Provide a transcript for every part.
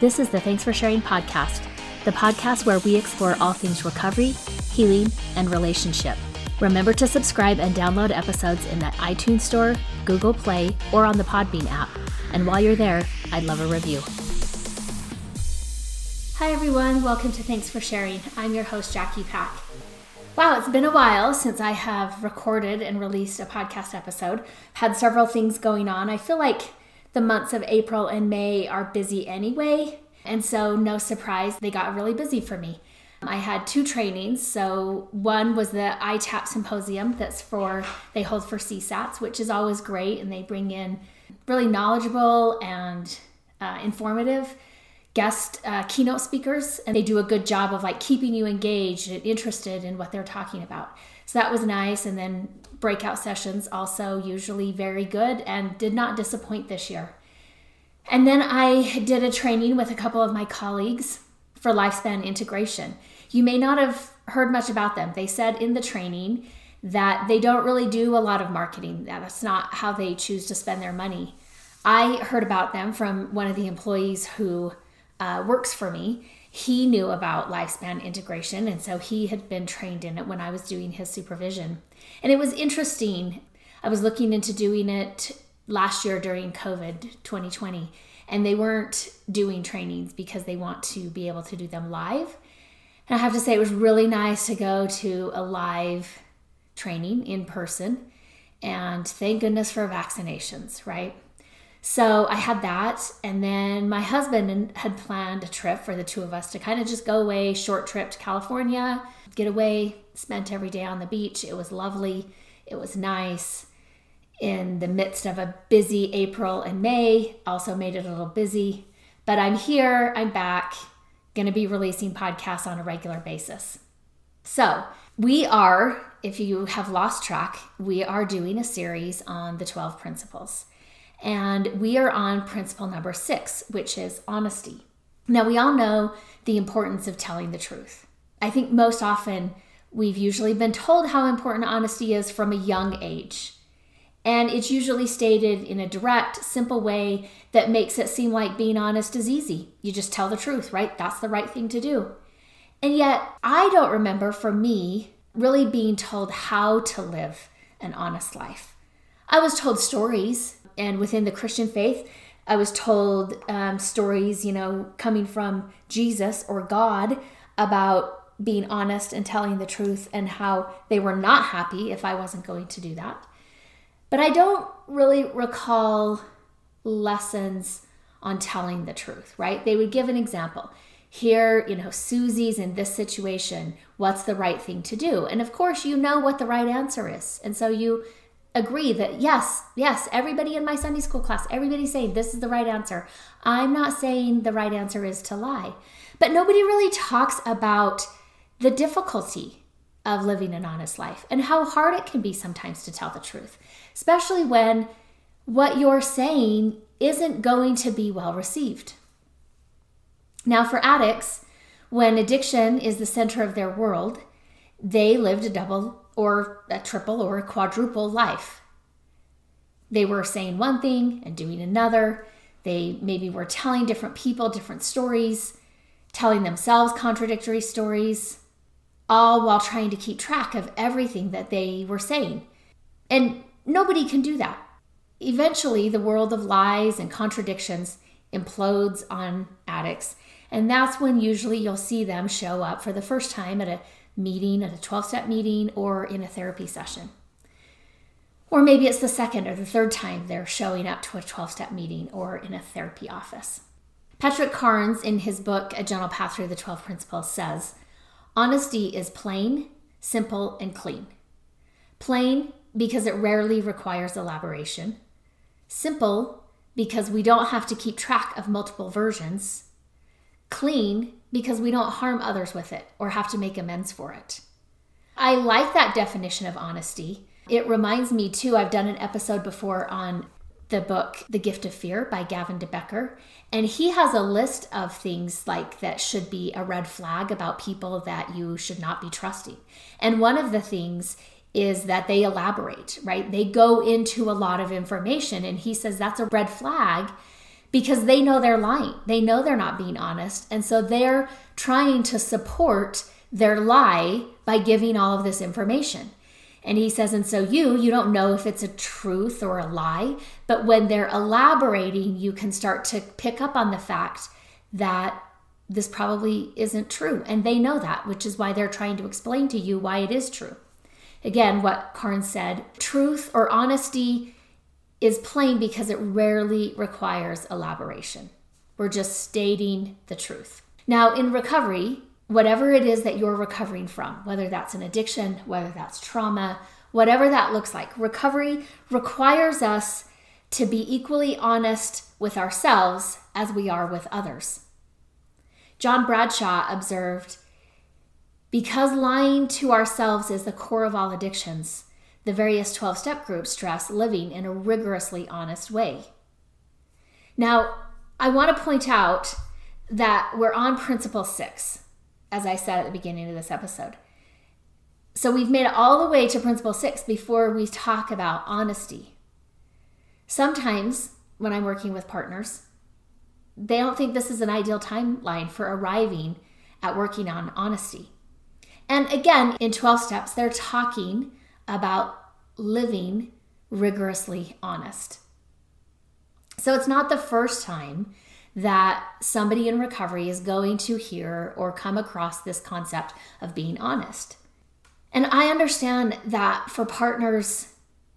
This is the Thanks for Sharing podcast, the podcast where we explore all things recovery, healing, and relationship. Remember to subscribe and download episodes in the iTunes Store, Google Play, or on the Podbean app. And while you're there, I'd love a review. Hi, everyone. Welcome to Thanks for Sharing. I'm your host, Jackie Pack. Wow, it's been a while since I have recorded and released a podcast episode. Had several things going on. I feel like the months of April and May are busy anyway, and so no surprise, they got really busy for me. I had two trainings. So one was the ITAP symposium that's for they hold for CSATs, which is always great, and they bring in really knowledgeable and uh, informative guest uh, keynote speakers, and they do a good job of like keeping you engaged and interested in what they're talking about. So that was nice, and then breakout sessions also usually very good and did not disappoint this year. And then I did a training with a couple of my colleagues for lifespan integration. You may not have heard much about them. They said in the training that they don't really do a lot of marketing. That's not how they choose to spend their money. I heard about them from one of the employees who uh, works for me. He knew about lifespan integration, and so he had been trained in it when I was doing his supervision. And it was interesting. I was looking into doing it last year during COVID 2020, and they weren't doing trainings because they want to be able to do them live. And I have to say, it was really nice to go to a live training in person. And thank goodness for vaccinations, right? So I had that. And then my husband had planned a trip for the two of us to kind of just go away, short trip to California, get away, spent every day on the beach. It was lovely. It was nice in the midst of a busy April and May, also made it a little busy. But I'm here, I'm back, going to be releasing podcasts on a regular basis. So, we are, if you have lost track, we are doing a series on the 12 principles. And we are on principle number six, which is honesty. Now, we all know the importance of telling the truth. I think most often we've usually been told how important honesty is from a young age. And it's usually stated in a direct, simple way that makes it seem like being honest is easy. You just tell the truth, right? That's the right thing to do. And yet, I don't remember for me really being told how to live an honest life. I was told stories, and within the Christian faith, I was told um, stories, you know, coming from Jesus or God about being honest and telling the truth and how they were not happy if I wasn't going to do that. But I don't really recall lessons on telling the truth, right? They would give an example. Here, you know, Susie's in this situation. What's the right thing to do? And of course, you know what the right answer is. And so you agree that yes, yes, everybody in my Sunday school class, everybody's saying this is the right answer. I'm not saying the right answer is to lie. But nobody really talks about the difficulty of living an honest life and how hard it can be sometimes to tell the truth especially when what you're saying isn't going to be well received. Now, for addicts, when addiction is the center of their world, they lived a double or a triple or a quadruple life. They were saying one thing and doing another. They maybe were telling different people different stories, telling themselves contradictory stories, all while trying to keep track of everything that they were saying. And Nobody can do that. Eventually, the world of lies and contradictions implodes on addicts. And that's when usually you'll see them show up for the first time at a meeting, at a 12 step meeting, or in a therapy session. Or maybe it's the second or the third time they're showing up to a 12 step meeting or in a therapy office. Patrick Carnes, in his book, A Gentle Path Through the 12 Principles, says honesty is plain, simple, and clean. Plain because it rarely requires elaboration. Simple because we don't have to keep track of multiple versions. Clean because we don't harm others with it or have to make amends for it. I like that definition of honesty. It reminds me, too, I've done an episode before on the book The Gift of Fear by Gavin de Becker. And he has a list of things like that should be a red flag about people that you should not be trusting. And one of the things is that they elaborate, right? They go into a lot of information. And he says that's a red flag because they know they're lying. They know they're not being honest. And so they're trying to support their lie by giving all of this information. And he says, and so you, you don't know if it's a truth or a lie, but when they're elaborating, you can start to pick up on the fact that this probably isn't true. And they know that, which is why they're trying to explain to you why it is true. Again, what Carnes said truth or honesty is plain because it rarely requires elaboration. We're just stating the truth. Now, in recovery, whatever it is that you're recovering from, whether that's an addiction, whether that's trauma, whatever that looks like, recovery requires us to be equally honest with ourselves as we are with others. John Bradshaw observed because lying to ourselves is the core of all addictions, the various 12 step groups stress living in a rigorously honest way. Now, I want to point out that we're on principle six, as I said at the beginning of this episode. So we've made it all the way to principle six before we talk about honesty. Sometimes when I'm working with partners, they don't think this is an ideal timeline for arriving at working on honesty. And again, in 12 steps, they're talking about living rigorously honest. So it's not the first time that somebody in recovery is going to hear or come across this concept of being honest. And I understand that for partners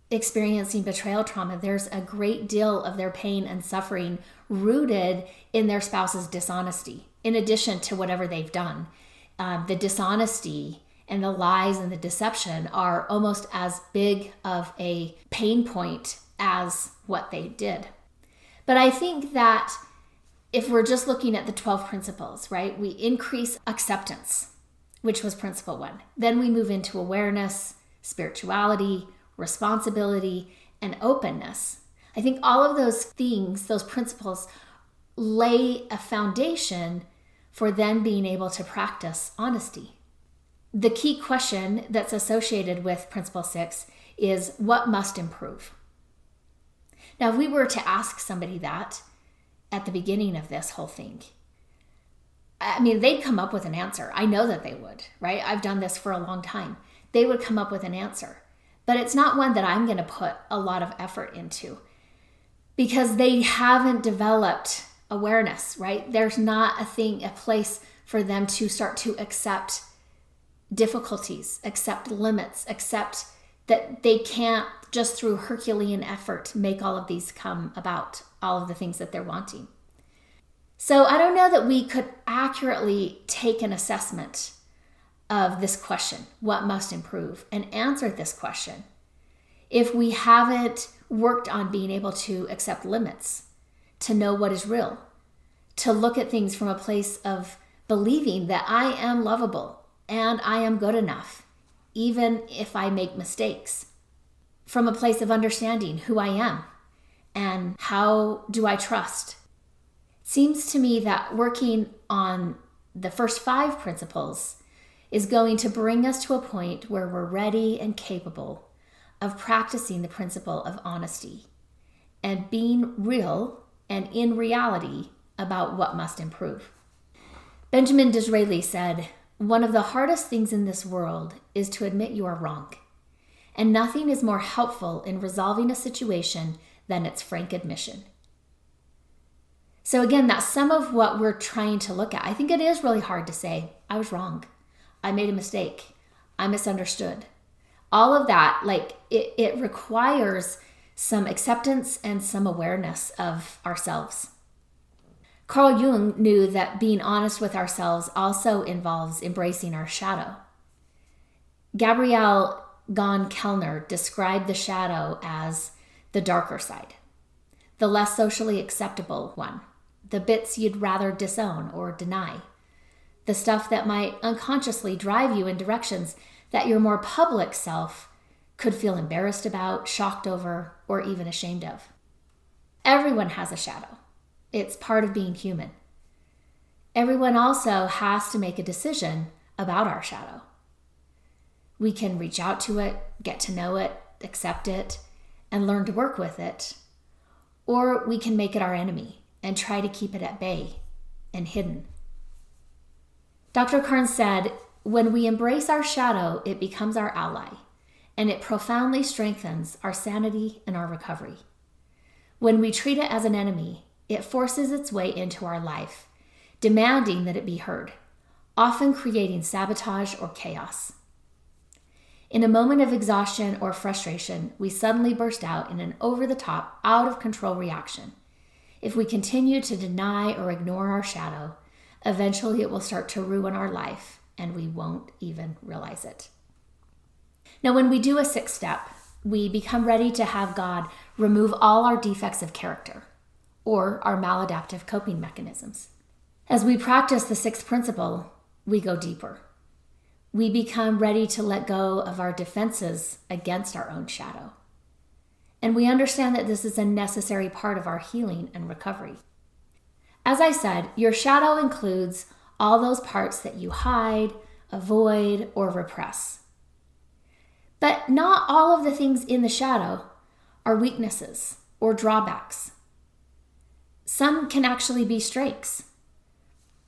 experiencing betrayal trauma, there's a great deal of their pain and suffering rooted in their spouse's dishonesty, in addition to whatever they've done. Um, the dishonesty and the lies and the deception are almost as big of a pain point as what they did. But I think that if we're just looking at the 12 principles, right, we increase acceptance, which was principle one. Then we move into awareness, spirituality, responsibility, and openness. I think all of those things, those principles, lay a foundation for then being able to practice honesty the key question that's associated with Principle Six is what must improve? Now, if we were to ask somebody that at the beginning of this whole thing, I mean, they'd come up with an answer. I know that they would, right? I've done this for a long time. They would come up with an answer, but it's not one that I'm going to put a lot of effort into because they haven't developed awareness, right? There's not a thing, a place for them to start to accept difficulties, accept limits, accept that they can't just through Herculean effort make all of these come about, all of the things that they're wanting. So I don't know that we could accurately take an assessment of this question, what must improve, and answer this question if we haven't worked on being able to accept limits, to know what is real, to look at things from a place of believing that I am lovable, and I am good enough, even if I make mistakes. From a place of understanding who I am and how do I trust. It seems to me that working on the first five principles is going to bring us to a point where we're ready and capable of practicing the principle of honesty and being real and in reality about what must improve. Benjamin Disraeli said, one of the hardest things in this world is to admit you are wrong. And nothing is more helpful in resolving a situation than its frank admission. So, again, that's some of what we're trying to look at. I think it is really hard to say, I was wrong. I made a mistake. I misunderstood. All of that, like, it, it requires some acceptance and some awareness of ourselves. Carl Jung knew that being honest with ourselves also involves embracing our shadow. Gabrielle Gone Kellner described the shadow as the darker side, the less socially acceptable one, the bits you'd rather disown or deny, the stuff that might unconsciously drive you in directions that your more public self could feel embarrassed about, shocked over, or even ashamed of. Everyone has a shadow. It's part of being human. Everyone also has to make a decision about our shadow. We can reach out to it, get to know it, accept it, and learn to work with it. Or we can make it our enemy and try to keep it at bay and hidden. Dr. Carnes said, When we embrace our shadow, it becomes our ally, and it profoundly strengthens our sanity and our recovery. When we treat it as an enemy, it forces its way into our life, demanding that it be heard, often creating sabotage or chaos. In a moment of exhaustion or frustration, we suddenly burst out in an over the top, out of control reaction. If we continue to deny or ignore our shadow, eventually it will start to ruin our life and we won't even realize it. Now, when we do a sixth step, we become ready to have God remove all our defects of character or our maladaptive coping mechanisms. As we practice the sixth principle, we go deeper. We become ready to let go of our defenses against our own shadow. And we understand that this is a necessary part of our healing and recovery. As I said, your shadow includes all those parts that you hide, avoid, or repress. But not all of the things in the shadow are weaknesses or drawbacks. Some can actually be strengths.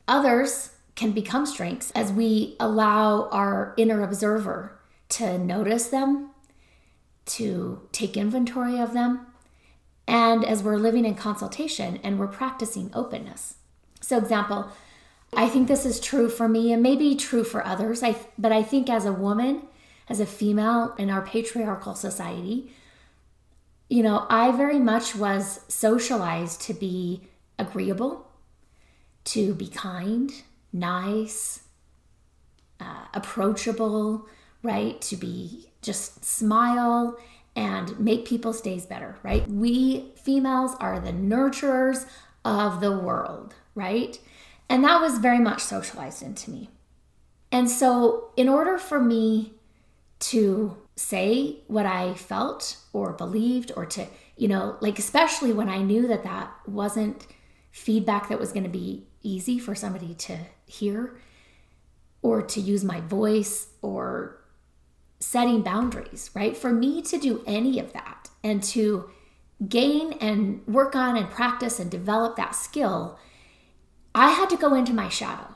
Others can become strengths as we allow our inner observer to notice them, to take inventory of them, and as we're living in consultation and we're practicing openness. So, example, I think this is true for me and maybe true for others. I, but I think as a woman, as a female in our patriarchal society, you know, I very much was socialized to be agreeable, to be kind, nice, uh, approachable, right? To be just smile and make people's days better, right? We females are the nurturers of the world, right? And that was very much socialized into me. And so, in order for me to say what I felt or believed, or to, you know, like, especially when I knew that that wasn't feedback that was going to be easy for somebody to hear, or to use my voice, or setting boundaries, right? For me to do any of that and to gain and work on and practice and develop that skill, I had to go into my shadow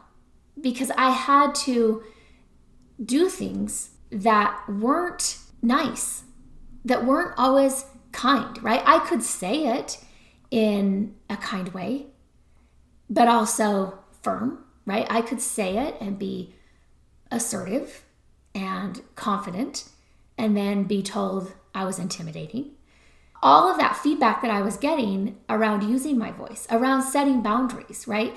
because I had to do things that weren't nice, that weren't always kind, right? I could say it in a kind way, but also firm, right? I could say it and be assertive and confident and then be told I was intimidating. All of that feedback that I was getting around using my voice, around setting boundaries, right?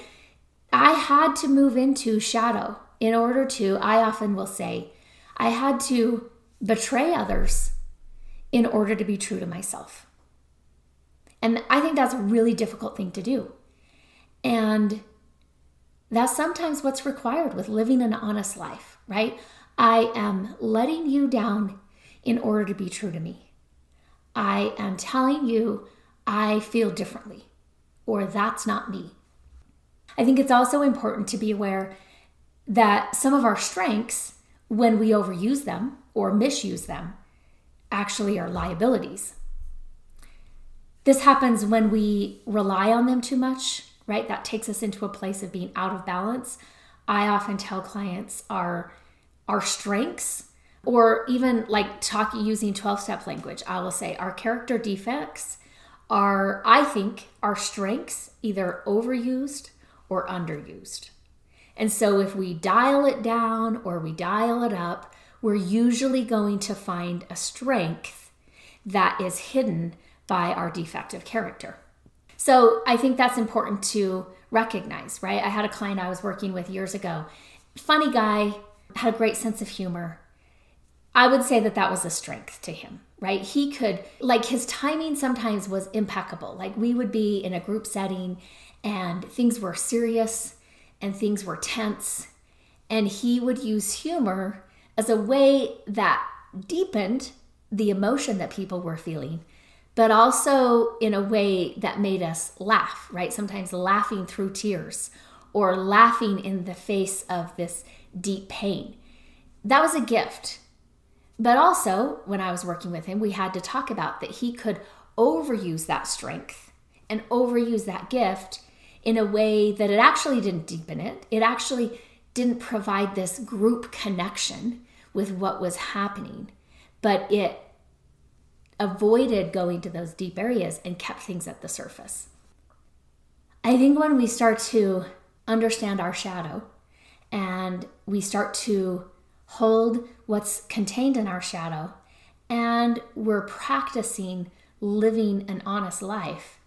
I had to move into shadow in order to, I often will say, I had to betray others in order to be true to myself. And I think that's a really difficult thing to do. And that's sometimes what's required with living an honest life, right? I am letting you down in order to be true to me. I am telling you I feel differently, or that's not me. I think it's also important to be aware that some of our strengths, when we overuse them or misuse them, actually are liabilities. This happens when we rely on them too much, right? That takes us into a place of being out of balance. I often tell clients our our strengths or even like talking using 12 step language i will say our character defects are i think our strengths either overused or underused and so if we dial it down or we dial it up we're usually going to find a strength that is hidden by our defective character so i think that's important to recognize right i had a client i was working with years ago funny guy had a great sense of humor. I would say that that was a strength to him, right? He could, like, his timing sometimes was impeccable. Like, we would be in a group setting and things were serious and things were tense. And he would use humor as a way that deepened the emotion that people were feeling, but also in a way that made us laugh, right? Sometimes laughing through tears or laughing in the face of this deep pain. That was a gift. But also, when I was working with him, we had to talk about that he could overuse that strength and overuse that gift in a way that it actually didn't deepen it. It actually didn't provide this group connection with what was happening, but it avoided going to those deep areas and kept things at the surface. I think when we start to understand our shadow and we start to hold what's contained in our shadow and we're practicing living an honest life,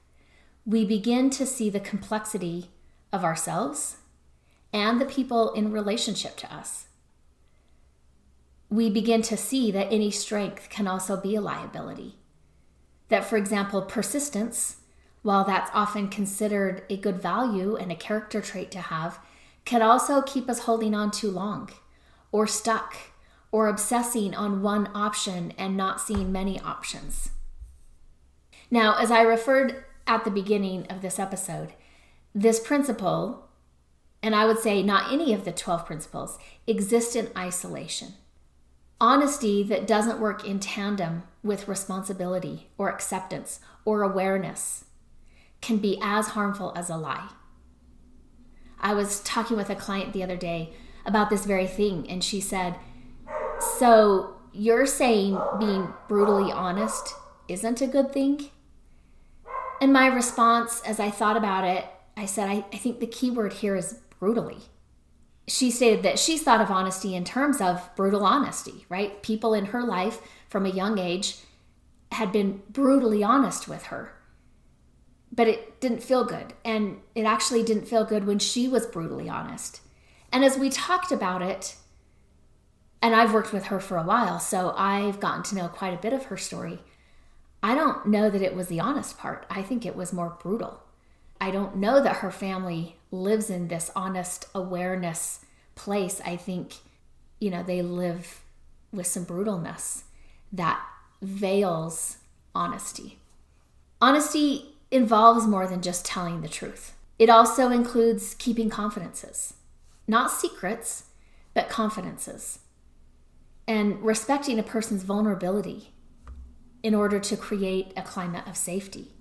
we begin to see the complexity of ourselves and the people in relationship to us. We begin to see that any strength can also be a liability. That, for example, persistence, while that's often considered a good value and a character trait to have, can also keep us holding on too long or stuck or obsessing on one option and not seeing many options. Now, as I referred at the beginning of this episode, this principle, and I would say not any of the 12 principles, exist in isolation. Honesty that doesn't work in tandem with responsibility or acceptance or awareness can be as harmful as a lie. I was talking with a client the other day about this very thing, and she said, So you're saying being brutally honest isn't a good thing? And my response, as I thought about it, I said, I, I think the key word here is brutally. She stated that she's thought of honesty in terms of brutal honesty, right? People in her life from a young age had been brutally honest with her. But it didn't feel good. And it actually didn't feel good when she was brutally honest. And as we talked about it, and I've worked with her for a while, so I've gotten to know quite a bit of her story. I don't know that it was the honest part. I think it was more brutal. I don't know that her family lives in this honest awareness place. I think, you know, they live with some brutalness that veils honesty. Honesty involves more than just telling the truth, it also includes keeping confidences, not secrets, but confidences, and respecting a person's vulnerability in order to create a climate of safety.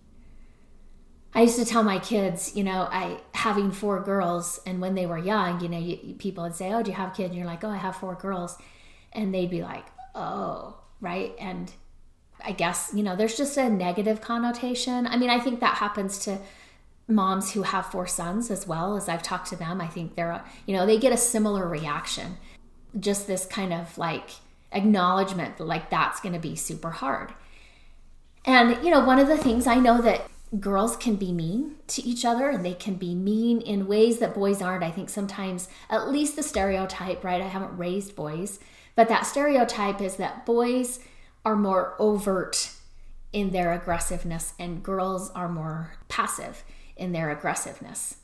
I used to tell my kids, you know, I having four girls, and when they were young, you know, you, people would say, "Oh, do you have kids?" And you're like, "Oh, I have four girls," and they'd be like, "Oh, right." And I guess you know, there's just a negative connotation. I mean, I think that happens to moms who have four sons as well. As I've talked to them, I think they're, you know, they get a similar reaction. Just this kind of like acknowledgement, like that's going to be super hard. And, you know, one of the things I know that girls can be mean to each other and they can be mean in ways that boys aren't. I think sometimes, at least the stereotype, right? I haven't raised boys, but that stereotype is that boys are more overt in their aggressiveness and girls are more passive in their aggressiveness.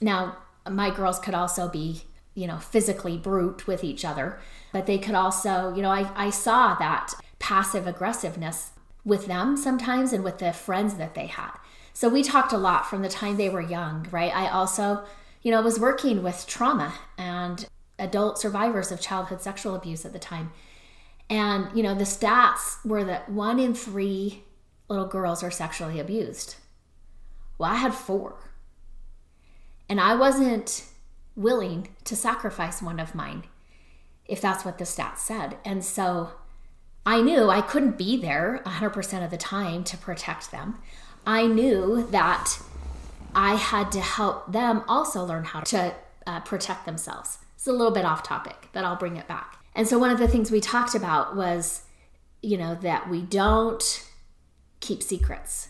Now, my girls could also be, you know, physically brute with each other, but they could also, you know, I, I saw that passive aggressiveness with them sometimes and with the friends that they had. So we talked a lot from the time they were young, right? I also, you know, was working with trauma and adult survivors of childhood sexual abuse at the time. And, you know, the stats were that one in three little girls are sexually abused. Well, I had four. And I wasn't willing to sacrifice one of mine if that's what the stats said. And so I knew I couldn't be there 100% of the time to protect them. I knew that I had to help them also learn how to uh, protect themselves. It's a little bit off topic, but I'll bring it back. And so, one of the things we talked about was, you know, that we don't keep secrets,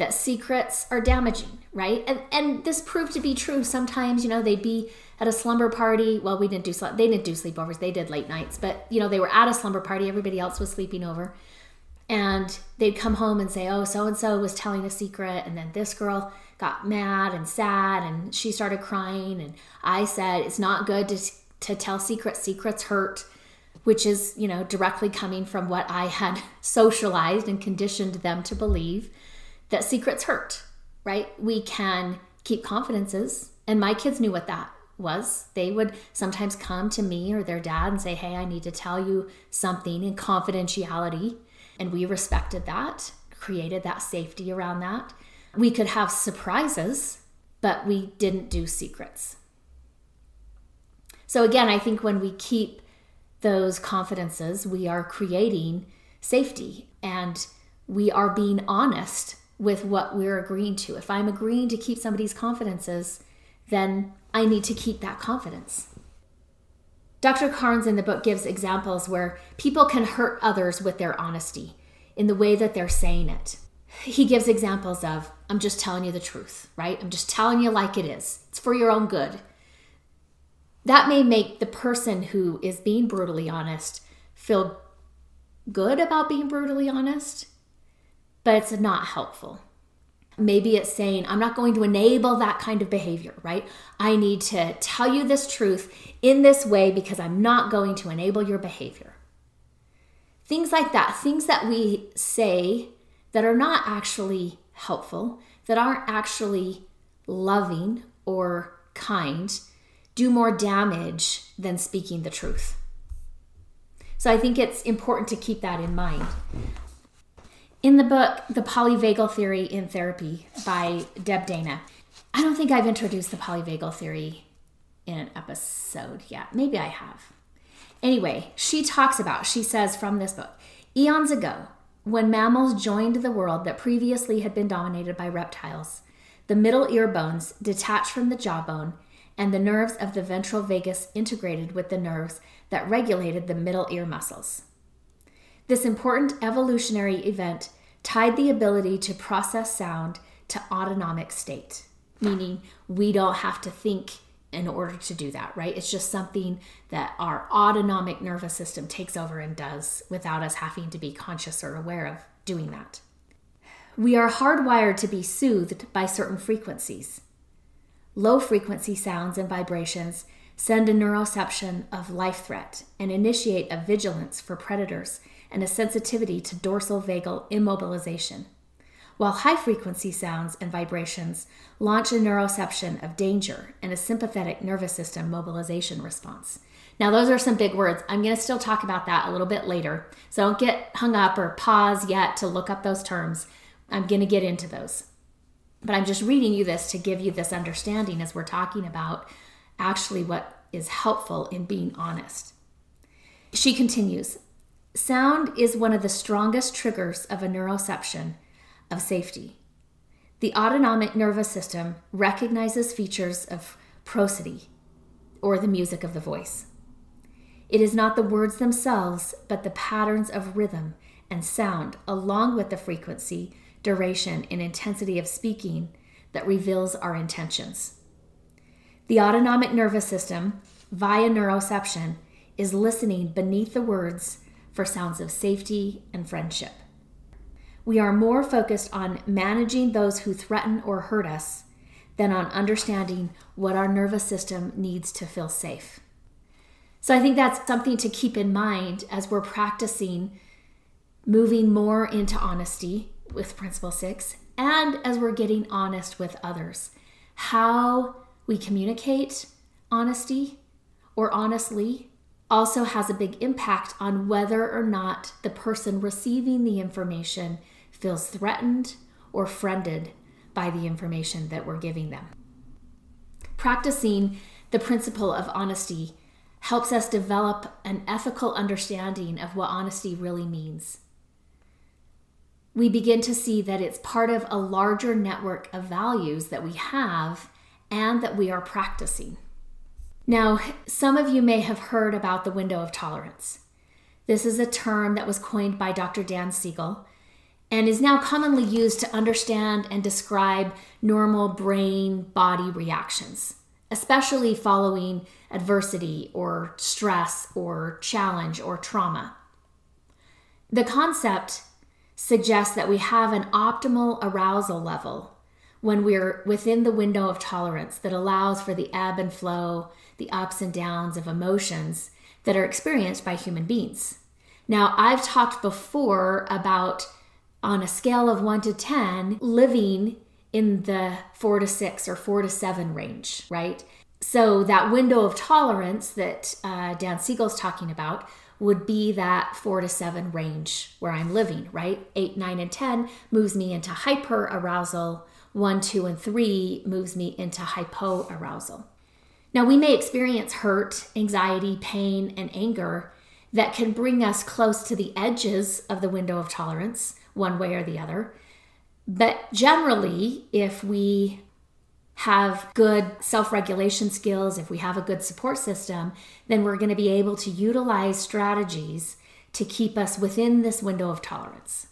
that secrets are damaging, right? And, and this proved to be true. Sometimes, you know, they'd be at a slumber party. Well, we didn't do they didn't do sleepovers. They did late nights, but you know they were at a slumber party. Everybody else was sleeping over, and they'd come home and say, "Oh, so and so was telling a secret," and then this girl got mad and sad, and she started crying, and I said, "It's not good to to tell secrets. Secrets hurt." Which is, you know, directly coming from what I had socialized and conditioned them to believe that secrets hurt, right? We can keep confidences. And my kids knew what that was they would sometimes come to me or their dad and say, Hey, I need to tell you something in confidentiality. And we respected that, created that safety around that. We could have surprises, but we didn't do secrets. So, again, I think when we keep those confidences, we are creating safety and we are being honest with what we're agreeing to. If I'm agreeing to keep somebody's confidences, then I need to keep that confidence. Dr. Carnes in the book gives examples where people can hurt others with their honesty in the way that they're saying it. He gives examples of, I'm just telling you the truth, right? I'm just telling you like it is. It's for your own good. That may make the person who is being brutally honest feel good about being brutally honest, but it's not helpful. Maybe it's saying, I'm not going to enable that kind of behavior, right? I need to tell you this truth in this way because I'm not going to enable your behavior. Things like that, things that we say that are not actually helpful, that aren't actually loving or kind, do more damage than speaking the truth. So I think it's important to keep that in mind. In the book, The Polyvagal Theory in Therapy by Deb Dana, I don't think I've introduced the polyvagal theory in an episode yet. Maybe I have. Anyway, she talks about, she says from this book, eons ago, when mammals joined the world that previously had been dominated by reptiles, the middle ear bones detached from the jawbone and the nerves of the ventral vagus integrated with the nerves that regulated the middle ear muscles. This important evolutionary event tied the ability to process sound to autonomic state, meaning we don't have to think in order to do that, right? It's just something that our autonomic nervous system takes over and does without us having to be conscious or aware of doing that. We are hardwired to be soothed by certain frequencies. Low frequency sounds and vibrations send a neuroception of life threat and initiate a vigilance for predators and a sensitivity to dorsal vagal immobilization, while high frequency sounds and vibrations launch a neuroception of danger and a sympathetic nervous system mobilization response. Now, those are some big words. I'm going to still talk about that a little bit later. So don't get hung up or pause yet to look up those terms. I'm going to get into those. But I'm just reading you this to give you this understanding as we're talking about actually what is helpful in being honest. She continues Sound is one of the strongest triggers of a neuroception of safety. The autonomic nervous system recognizes features of prosody, or the music of the voice. It is not the words themselves, but the patterns of rhythm and sound, along with the frequency, duration, and intensity of speaking, that reveals our intentions. The autonomic nervous system, via neuroception, is listening beneath the words for sounds of safety and friendship. We are more focused on managing those who threaten or hurt us than on understanding what our nervous system needs to feel safe. So I think that's something to keep in mind as we're practicing moving more into honesty with Principle 6 and as we're getting honest with others. How we communicate honesty or honestly also has a big impact on whether or not the person receiving the information feels threatened or friended by the information that we're giving them. Practicing the principle of honesty helps us develop an ethical understanding of what honesty really means. We begin to see that it's part of a larger network of values that we have and that we are practicing. Now, some of you may have heard about the window of tolerance. This is a term that was coined by Dr. Dan Siegel and is now commonly used to understand and describe normal brain body reactions, especially following adversity or stress or challenge or trauma. The concept suggests that we have an optimal arousal level when we're within the window of tolerance that allows for the ebb and flow, the ups and downs of emotions that are experienced by human beings. Now, I've talked before about on a scale of 1 to 10, living in the 4 to 6 or 4 to 7 range, right? So, that window of tolerance that uh, Dan Siegel's talking about would be that 4 to 7 range where I'm living, right? 8, 9, and 10 moves me into hyper arousal one, two, and three moves me into hypoarousal. Now, we may experience hurt, anxiety, pain, and anger that can bring us close to the edges of the window of tolerance, one way or the other. But generally, if we have good self regulation skills, if we have a good support system, then we're going to be able to utilize strategies to keep us within this window of tolerance.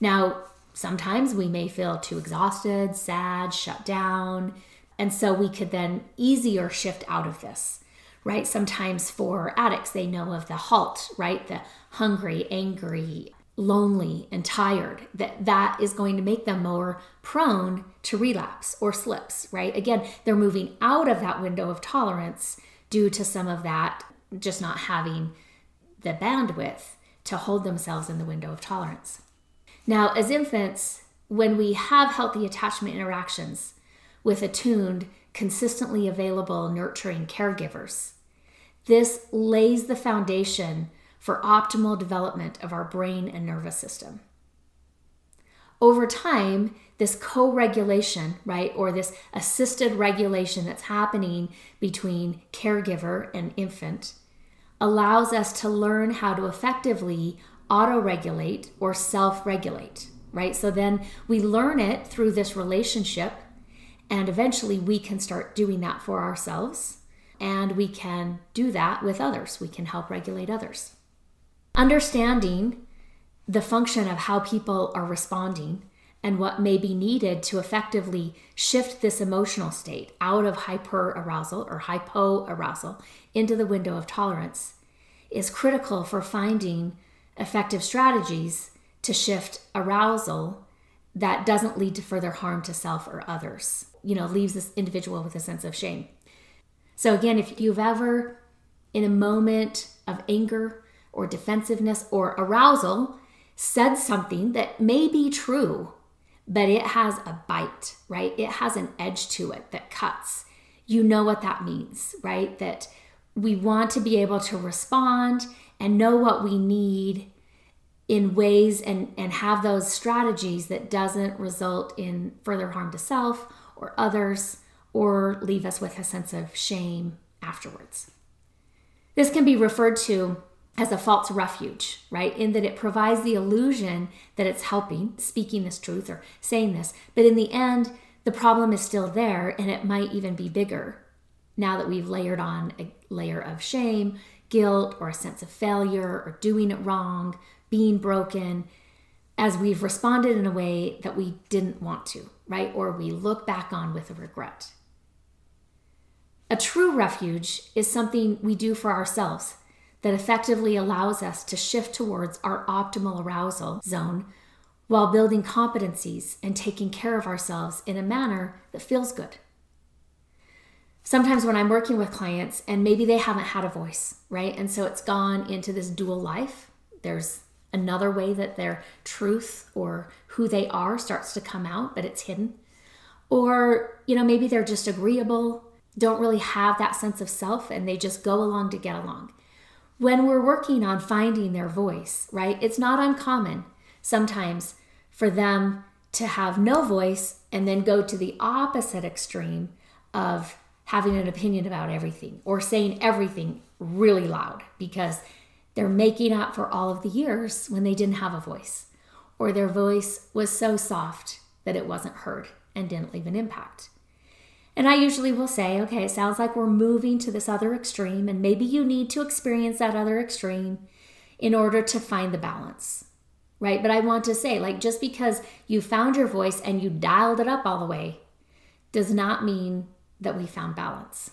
Now, sometimes we may feel too exhausted, sad, shut down, and so we could then easier shift out of this, right? Sometimes for addicts, they know of the halt, right? The hungry, angry, lonely, and tired. That that is going to make them more prone to relapse or slips, right? Again, they're moving out of that window of tolerance due to some of that just not having the bandwidth to hold themselves in the window of tolerance. Now, as infants, when we have healthy attachment interactions, with attuned, consistently available, nurturing caregivers. This lays the foundation for optimal development of our brain and nervous system. Over time, this co regulation, right, or this assisted regulation that's happening between caregiver and infant, allows us to learn how to effectively auto regulate or self regulate, right? So then we learn it through this relationship and eventually we can start doing that for ourselves and we can do that with others. We can help regulate others. Understanding the function of how people are responding and what may be needed to effectively shift this emotional state out of hyperarousal or hypoarousal into the window of tolerance is critical for finding effective strategies to shift arousal that doesn't lead to further harm to self or others you know, leaves this individual with a sense of shame. So, again, if you've ever, in a moment of anger or defensiveness or arousal, said something that may be true, but it has a bite, right? It has an edge to it that cuts. You know what that means, right? That we want to be able to respond and know what we need in ways and, and have those strategies that doesn't result in further harm to self or others or leave us with a sense of shame afterwards. This can be referred to as a false refuge, right? In that it provides the illusion that it's helping, speaking this truth or saying this, but in the end, the problem is still there and it might even be bigger now that we've layered on a layer of shame, guilt, or a sense of failure or doing it wrong, being broken, as we've responded in a way that we didn't want to right? Or we look back on with a regret. A true refuge is something we do for ourselves that effectively allows us to shift towards our optimal arousal zone while building competencies and taking care of ourselves in a manner that feels good. Sometimes when I'm working with clients and maybe they haven't had a voice, right? And so it's gone into this dual life. There's another way that their truth or who they are starts to come out, but it's hidden. Or, you know, maybe they're just agreeable, don't really have that sense of self, and they just go along to get along. When we're working on finding their voice, right, it's not uncommon sometimes for them to have no voice and then go to the opposite extreme of having an opinion about everything or saying everything really loud because they're making up for all of the years when they didn't have a voice, or their voice was so soft that it wasn't heard and didn't leave an impact. And I usually will say, okay, it sounds like we're moving to this other extreme, and maybe you need to experience that other extreme in order to find the balance, right? But I want to say, like, just because you found your voice and you dialed it up all the way does not mean that we found balance.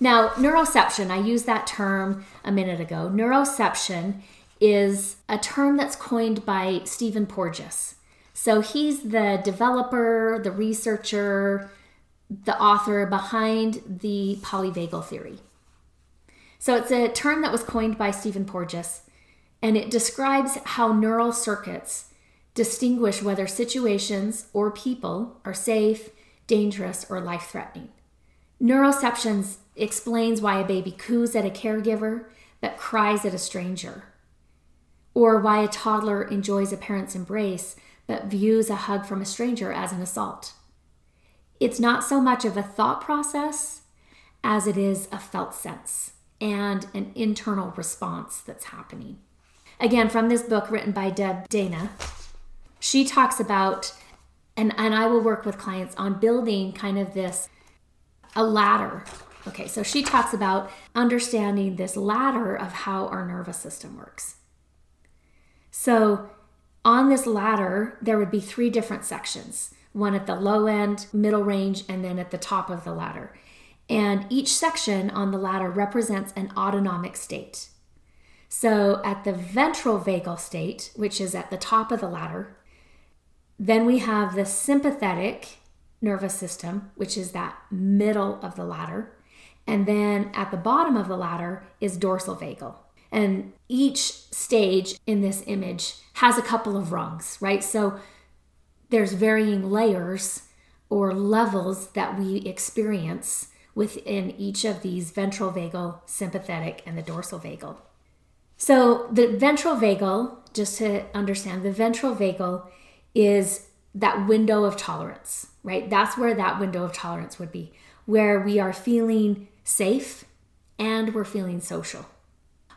Now, neuroception, I used that term a minute ago. Neuroception is a term that's coined by Stephen Porges. So he's the developer, the researcher, the author behind the polyvagal theory. So it's a term that was coined by Stephen Porges, and it describes how neural circuits distinguish whether situations or people are safe, dangerous, or life threatening. Neuroceptions explains why a baby coos at a caregiver but cries at a stranger, or why a toddler enjoys a parent's embrace but views a hug from a stranger as an assault. It's not so much of a thought process as it is a felt sense and an internal response that's happening. Again, from this book written by Deb Dana, she talks about, and, and I will work with clients on building kind of this a ladder. Okay, so she talks about understanding this ladder of how our nervous system works. So, on this ladder, there would be three different sections one at the low end, middle range, and then at the top of the ladder. And each section on the ladder represents an autonomic state. So at the ventral vagal state, which is at the top of the ladder, then we have the sympathetic nervous system, which is that middle of the ladder. And then at the bottom of the ladder is dorsal vagal. And each stage in this image has a couple of rungs, right? So there's varying layers or levels that we experience within each of these ventral vagal, sympathetic, and the dorsal vagal. So, the ventral vagal, just to understand, the ventral vagal is that window of tolerance, right? That's where that window of tolerance would be, where we are feeling safe and we're feeling social.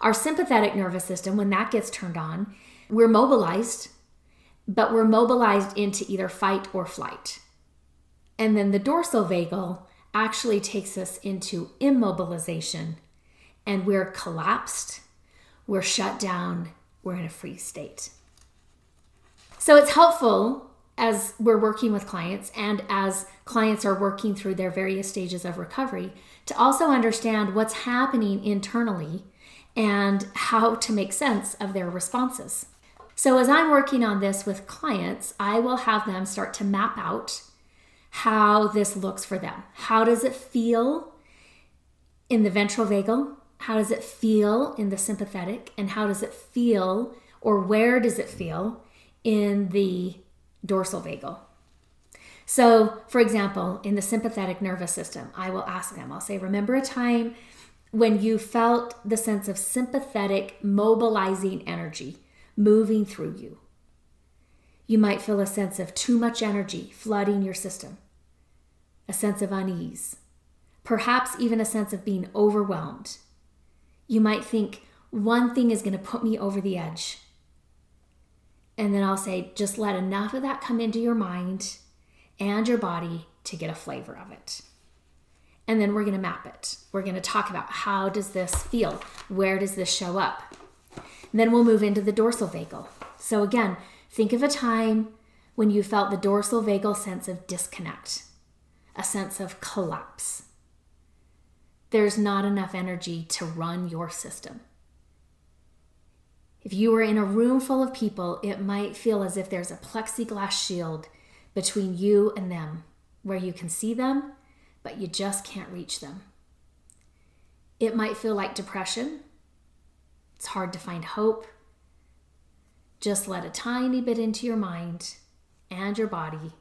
Our sympathetic nervous system, when that gets turned on, we're mobilized, but we're mobilized into either fight or flight. And then the dorsal vagal actually takes us into immobilization and we're collapsed, we're shut down, we're in a freeze state. So it's helpful as we're working with clients and as clients are working through their various stages of recovery to also understand what's happening internally and how to make sense of their responses. So, as I'm working on this with clients, I will have them start to map out how this looks for them. How does it feel in the ventral vagal? How does it feel in the sympathetic? And how does it feel, or where does it feel in the dorsal vagal? So, for example, in the sympathetic nervous system, I will ask them, I'll say, Remember a time when you felt the sense of sympathetic, mobilizing energy moving through you? You might feel a sense of too much energy flooding your system, a sense of unease, perhaps even a sense of being overwhelmed. You might think, one thing is going to put me over the edge. And then I'll say, just let enough of that come into your mind and your body to get a flavor of it. And then we're going to map it. We're going to talk about how does this feel? Where does this show up? And then we'll move into the dorsal vagal. So again, Think of a time when you felt the dorsal vagal sense of disconnect, a sense of collapse. There's not enough energy to run your system. If you were in a room full of people, it might feel as if there's a plexiglass shield between you and them, where you can see them, but you just can't reach them. It might feel like depression. It's hard to find hope. Just let a tiny bit into your mind and your body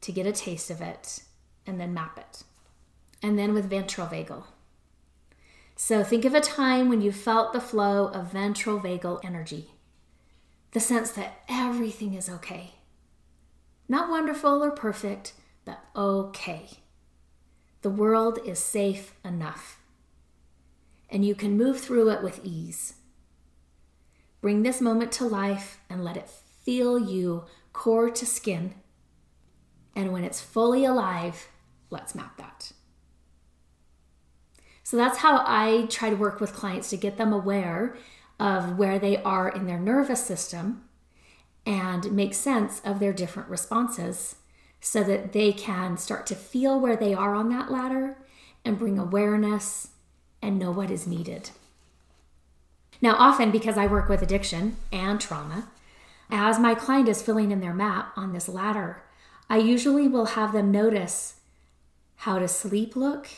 to get a taste of it and then map it. And then with ventral vagal. So think of a time when you felt the flow of ventral vagal energy, the sense that everything is okay. Not wonderful or perfect, but okay. The world is safe enough. And you can move through it with ease. Bring this moment to life and let it feel you core to skin. And when it's fully alive, let's map that. So that's how I try to work with clients to get them aware of where they are in their nervous system and make sense of their different responses so that they can start to feel where they are on that ladder and bring awareness and know what is needed. Now, often because I work with addiction and trauma, as my client is filling in their map on this ladder, I usually will have them notice how does sleep look?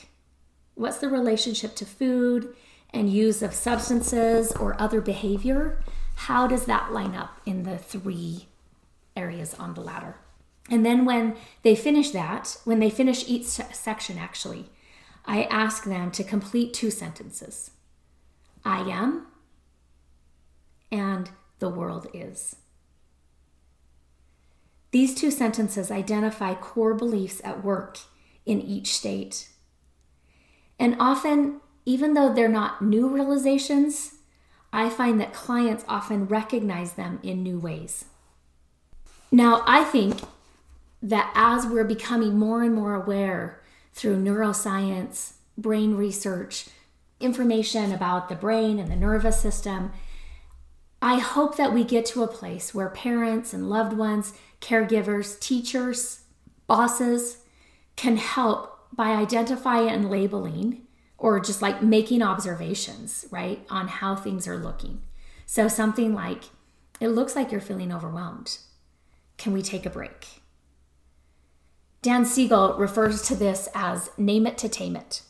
What's the relationship to food and use of substances or other behavior? How does that line up in the three areas on the ladder? And then when they finish that, when they finish each section, actually, I ask them to complete two sentences I am and the world is. These two sentences identify core beliefs at work in each state. And often, even though they're not new realizations, I find that clients often recognize them in new ways. Now, I think that as we're becoming more and more aware through neuroscience, brain research, information about the brain and the nervous system, I hope that we get to a place where parents and loved ones, caregivers, teachers, bosses can help by identifying and labeling or just like making observations, right, on how things are looking. So something like, it looks like you're feeling overwhelmed. Can we take a break? Dan Siegel refers to this as name it to tame it.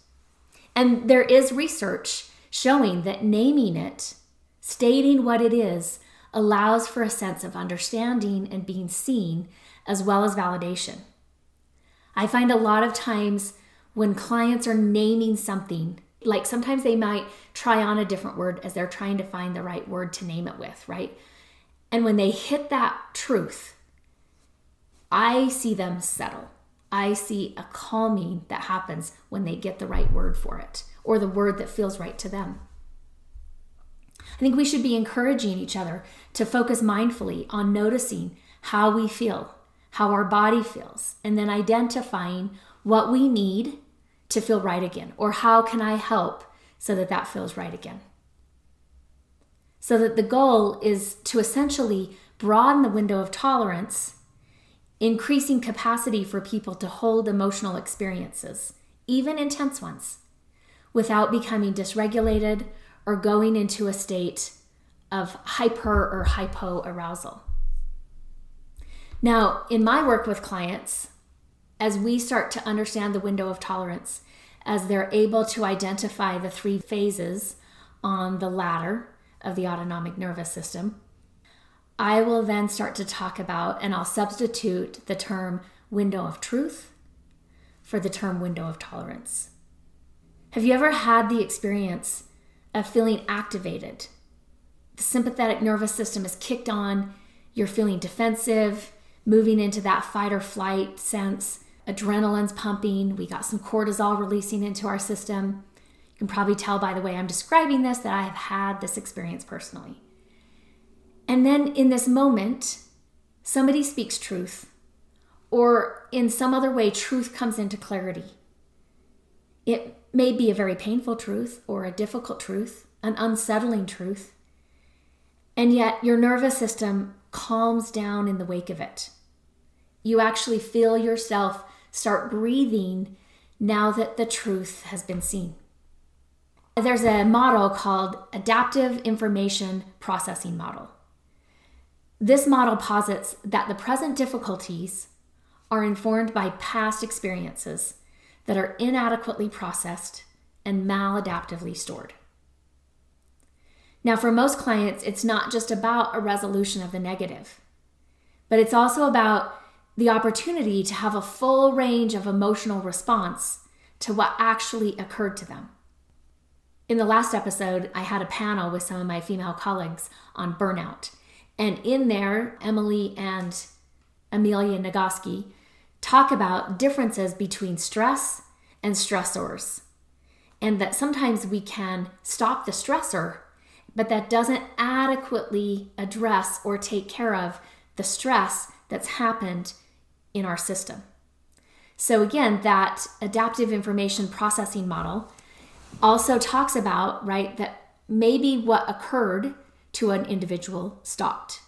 And there is research showing that naming it, stating what it is, allows for a sense of understanding and being seen, as well as validation. I find a lot of times when clients are naming something, like sometimes they might try on a different word as they're trying to find the right word to name it with, right? And when they hit that truth, I see them settle. I see a calming that happens when they get the right word for it or the word that feels right to them. I think we should be encouraging each other to focus mindfully on noticing how we feel, how our body feels, and then identifying what we need to feel right again or how can I help so that that feels right again. So that the goal is to essentially broaden the window of tolerance increasing capacity for people to hold emotional experiences, even intense ones, without becoming dysregulated or going into a state of hyper or hypo arousal. Now, in my work with clients, as we start to understand the window of tolerance, as they're able to identify the three phases on the ladder of the autonomic nervous system, I will then start to talk about, and I'll substitute the term window of truth for the term window of tolerance. Have you ever had the experience of feeling activated? The sympathetic nervous system is kicked on, you're feeling defensive, moving into that fight or flight sense, adrenaline's pumping, we got some cortisol releasing into our system. You can probably tell by the way I'm describing this that I have had this experience personally. And then in this moment, somebody speaks truth, or in some other way, truth comes into clarity. It may be a very painful truth, or a difficult truth, an unsettling truth. And yet, your nervous system calms down in the wake of it. You actually feel yourself start breathing now that the truth has been seen. There's a model called Adaptive Information Processing Model. This model posits that the present difficulties are informed by past experiences that are inadequately processed and maladaptively stored. Now, for most clients, it's not just about a resolution of the negative, but it's also about the opportunity to have a full range of emotional response to what actually occurred to them. In the last episode, I had a panel with some of my female colleagues on burnout and in there, Emily and Amelia Nagoski talk about differences between stress and stressors. And that sometimes we can stop the stressor, but that doesn't adequately address or take care of the stress that's happened in our system. So, again, that adaptive information processing model also talks about, right, that maybe what occurred to an individual stopped.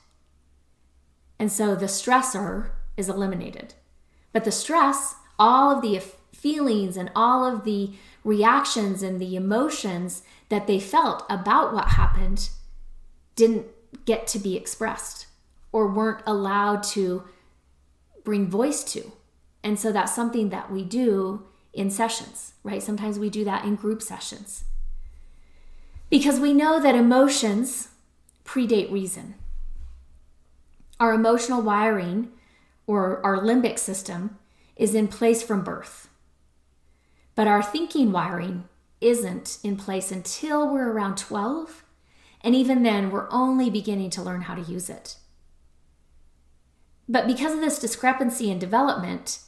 And so the stressor is eliminated. But the stress, all of the feelings and all of the reactions and the emotions that they felt about what happened didn't get to be expressed or weren't allowed to bring voice to. And so that's something that we do in sessions, right? Sometimes we do that in group sessions. Because we know that emotions predate reason. Our emotional wiring or our limbic system is in place from birth. But our thinking wiring isn't in place until we're around 12. And even then, we're only beginning to learn how to use it. But because of this discrepancy in development,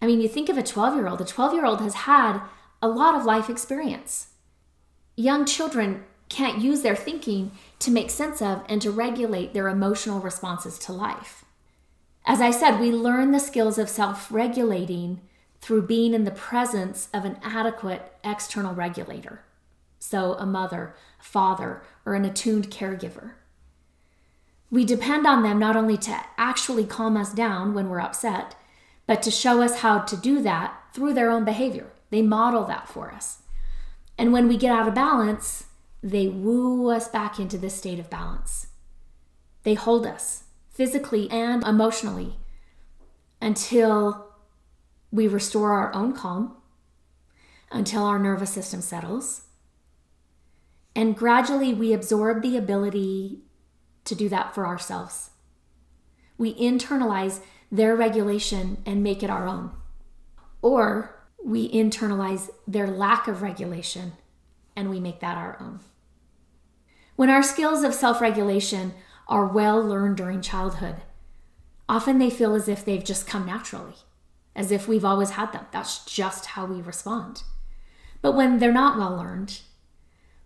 I mean, you think of a 12 year old, a 12 year old has had a lot of life experience. Young children can't use their thinking to make sense of and to regulate their emotional responses to life. As I said, we learn the skills of self regulating through being in the presence of an adequate external regulator. So, a mother, father, or an attuned caregiver. We depend on them not only to actually calm us down when we're upset, but to show us how to do that through their own behavior. They model that for us. And when we get out of balance, they woo us back into this state of balance. They hold us physically and emotionally until we restore our own calm, until our nervous system settles. And gradually we absorb the ability to do that for ourselves. We internalize their regulation and make it our own. Or we internalize their lack of regulation and we make that our own. When our skills of self regulation are well learned during childhood, often they feel as if they've just come naturally, as if we've always had them. That's just how we respond. But when they're not well learned,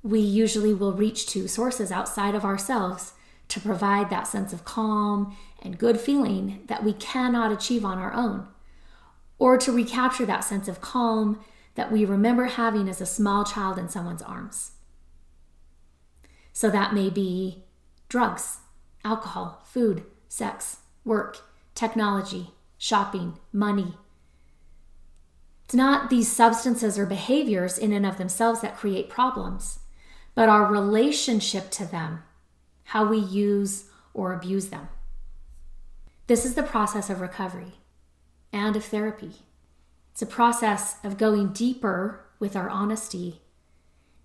we usually will reach to sources outside of ourselves to provide that sense of calm and good feeling that we cannot achieve on our own, or to recapture that sense of calm that we remember having as a small child in someone's arms. So that may be drugs, alcohol, food, sex, work, technology, shopping, money. It's not these substances or behaviors in and of themselves that create problems, but our relationship to them how we use or abuse them. This is the process of recovery and of therapy. It's a process of going deeper with our honesty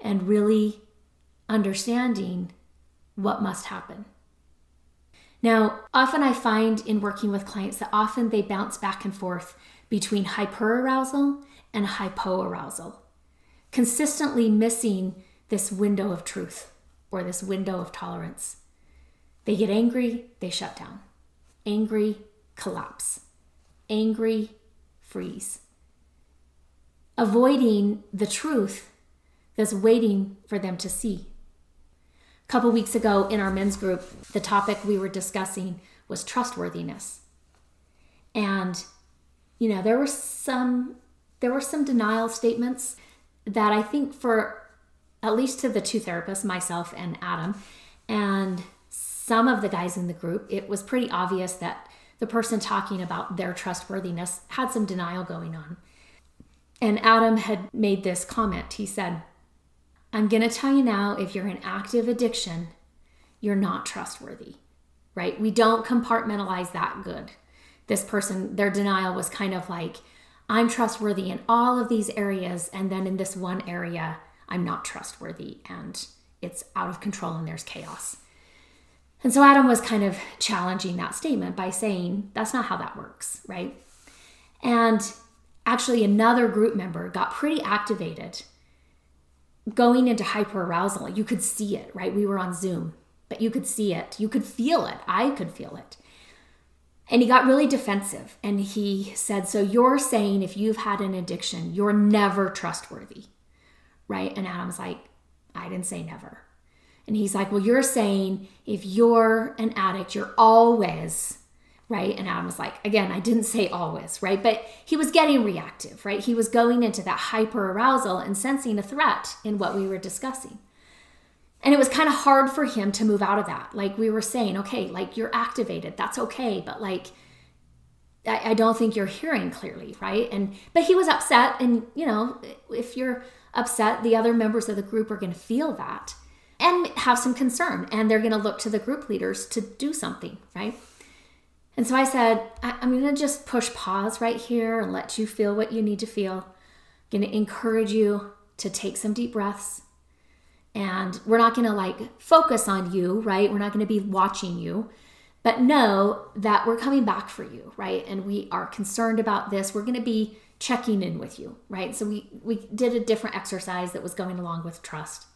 and really understanding what must happen. Now, often I find in working with clients that often they bounce back and forth between hyperarousal and hypoarousal, consistently missing this window of truth or this window of tolerance. They get angry, they shut down. Angry, collapse. Angry, freeze. Avoiding the truth that's waiting for them to see. A couple weeks ago in our men's group, the topic we were discussing was trustworthiness. And you know, there were some there were some denial statements that I think for at least to the two therapists, myself and Adam, and some of the guys in the group, it was pretty obvious that the person talking about their trustworthiness had some denial going on. And Adam had made this comment. He said, I'm going to tell you now if you're in active addiction, you're not trustworthy, right? We don't compartmentalize that good. This person, their denial was kind of like, I'm trustworthy in all of these areas. And then in this one area, I'm not trustworthy and it's out of control and there's chaos. And so Adam was kind of challenging that statement by saying, that's not how that works, right? And actually, another group member got pretty activated going into hyperarousal. You could see it, right? We were on Zoom, but you could see it. You could feel it. I could feel it. And he got really defensive and he said, So you're saying if you've had an addiction, you're never trustworthy right? And Adam's like, I didn't say never. And he's like, Well, you're saying if you're an addict, you're always, right? And Adam was like, Again, I didn't say always, right? But he was getting reactive, right? He was going into that hyper arousal and sensing a threat in what we were discussing. And it was kind of hard for him to move out of that. Like we were saying, okay, like you're activated, that's okay, but like, I, I don't think you're hearing clearly, right? And but he was upset, and you know, if you're upset, the other members of the group are going to feel that and have some concern. And they're going to look to the group leaders to do something, right? And so I said, I- am going to just push pause right here and let you feel what you need to feel. I'm going to encourage you to take some deep breaths. And we're not going to like focus on you, right? We're not going to be watching you, but know that we're coming back for you, right? And we are concerned about this. We're going to be checking in with you, right? So we we did a different exercise that was going along with trust.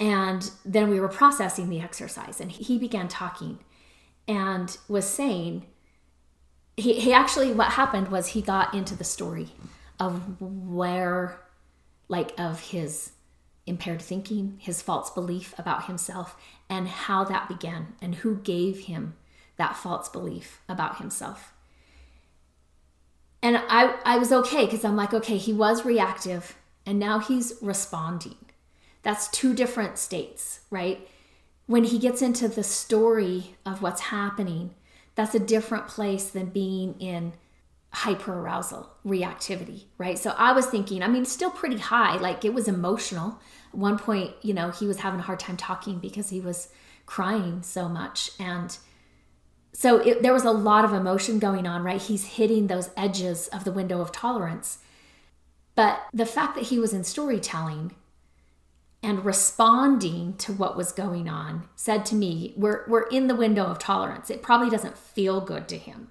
And then we were processing the exercise and he began talking and was saying he, he actually, what happened was he got into the story of where, like, of his impaired thinking, his false belief about himself, and how that began, and who gave him that false belief about himself. And I, I was okay because I'm like, okay, he was reactive and now he's responding. That's two different states, right? When he gets into the story of what's happening, that's a different place than being in hyperarousal reactivity, right? So I was thinking, I mean, still pretty high, like it was emotional. At one point, you know, he was having a hard time talking because he was crying so much. And so it, there was a lot of emotion going on, right? He's hitting those edges of the window of tolerance. But the fact that he was in storytelling and responding to what was going on said to me, we're, we're in the window of tolerance. It probably doesn't feel good to him.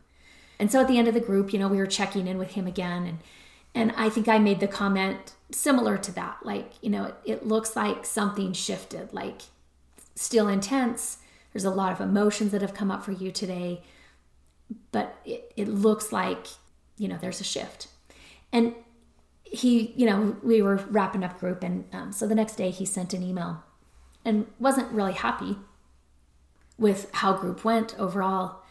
And so at the end of the group, you know, we were checking in with him again. And, and I think I made the comment similar to that. Like, you know, it, it looks like something shifted, like still intense. There's a lot of emotions that have come up for you today, but it, it looks like, you know, there's a shift. And he, you know, we were wrapping up group. And um, so the next day he sent an email and wasn't really happy with how group went overall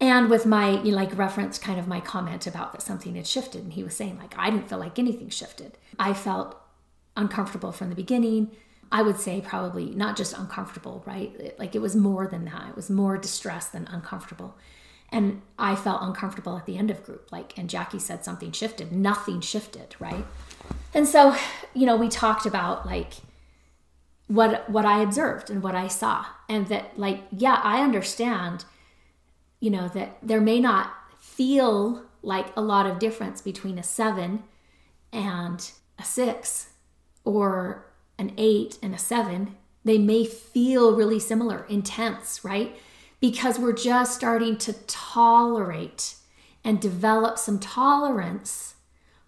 and with my you know, like reference kind of my comment about that something had shifted and he was saying like i didn't feel like anything shifted i felt uncomfortable from the beginning i would say probably not just uncomfortable right? Like it was more than that. It was more distress than uncomfortable. And i felt uncomfortable at the end of group like and jackie said something shifted. Nothing shifted right? And so you know we talked about like what what i observed and what i saw. And that like yeah i understand you know, that there may not feel like a lot of difference between a seven and a six or an eight and a seven. They may feel really similar, intense, right? Because we're just starting to tolerate and develop some tolerance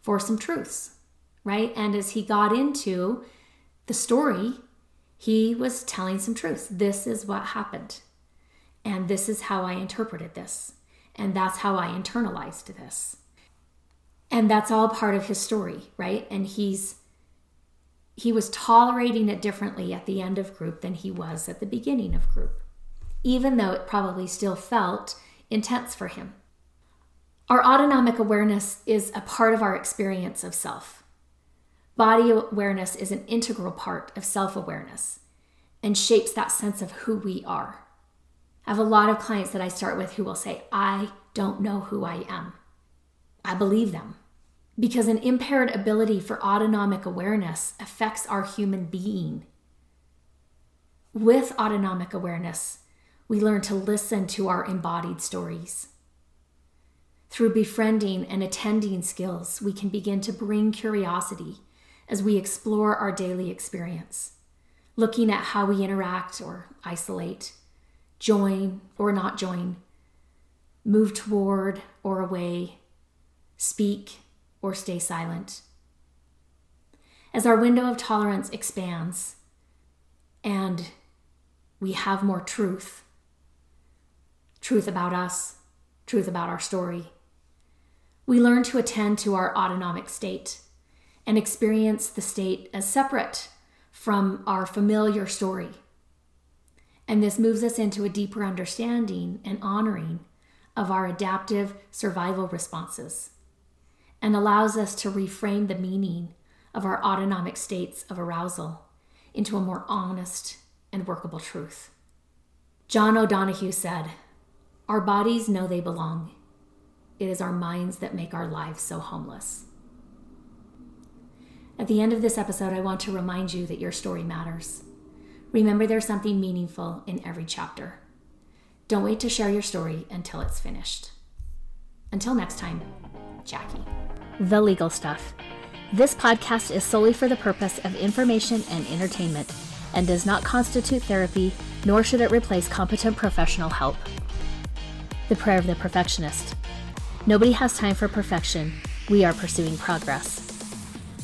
for some truths, right? And as he got into the story, he was telling some truths. This is what happened. And this is how I interpreted this. And that's how I internalized this. And that's all part of his story, right? And he's he was tolerating it differently at the end of group than he was at the beginning of group, even though it probably still felt intense for him. Our autonomic awareness is a part of our experience of self. Body awareness is an integral part of self awareness and shapes that sense of who we are. I have a lot of clients that I start with who will say, I don't know who I am. I believe them because an impaired ability for autonomic awareness affects our human being. With autonomic awareness, we learn to listen to our embodied stories. Through befriending and attending skills, we can begin to bring curiosity as we explore our daily experience, looking at how we interact or isolate join or not join, move toward or away, speak or stay silent. As our window of tolerance expands and we have more truth truth about us, truth about our story we learn to attend to our autonomic state and experience the state as separate from our familiar story and this moves us into a deeper understanding and honoring of our adaptive survival responses and allows us to reframe the meaning of our autonomic states of arousal into a more honest and workable truth. John O'Donohue said, Our bodies know they belong. It is our minds that make our lives so homeless. At the end of this episode, I want to remind you that your story matters. Remember, there's something meaningful in every chapter. Don't wait to share your story until it's finished. Until next time, Jackie. The Legal Stuff. This podcast is solely for the purpose of information and entertainment and does not constitute therapy, nor should it replace competent professional help. The Prayer of the Perfectionist. Nobody has time for perfection. We are pursuing progress.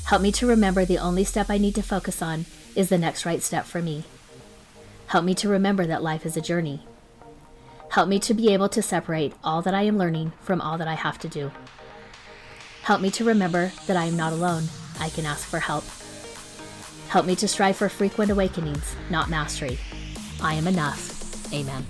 Help me to remember the only step I need to focus on is the next right step for me. Help me to remember that life is a journey. Help me to be able to separate all that I am learning from all that I have to do. Help me to remember that I am not alone. I can ask for help. Help me to strive for frequent awakenings, not mastery. I am enough. Amen.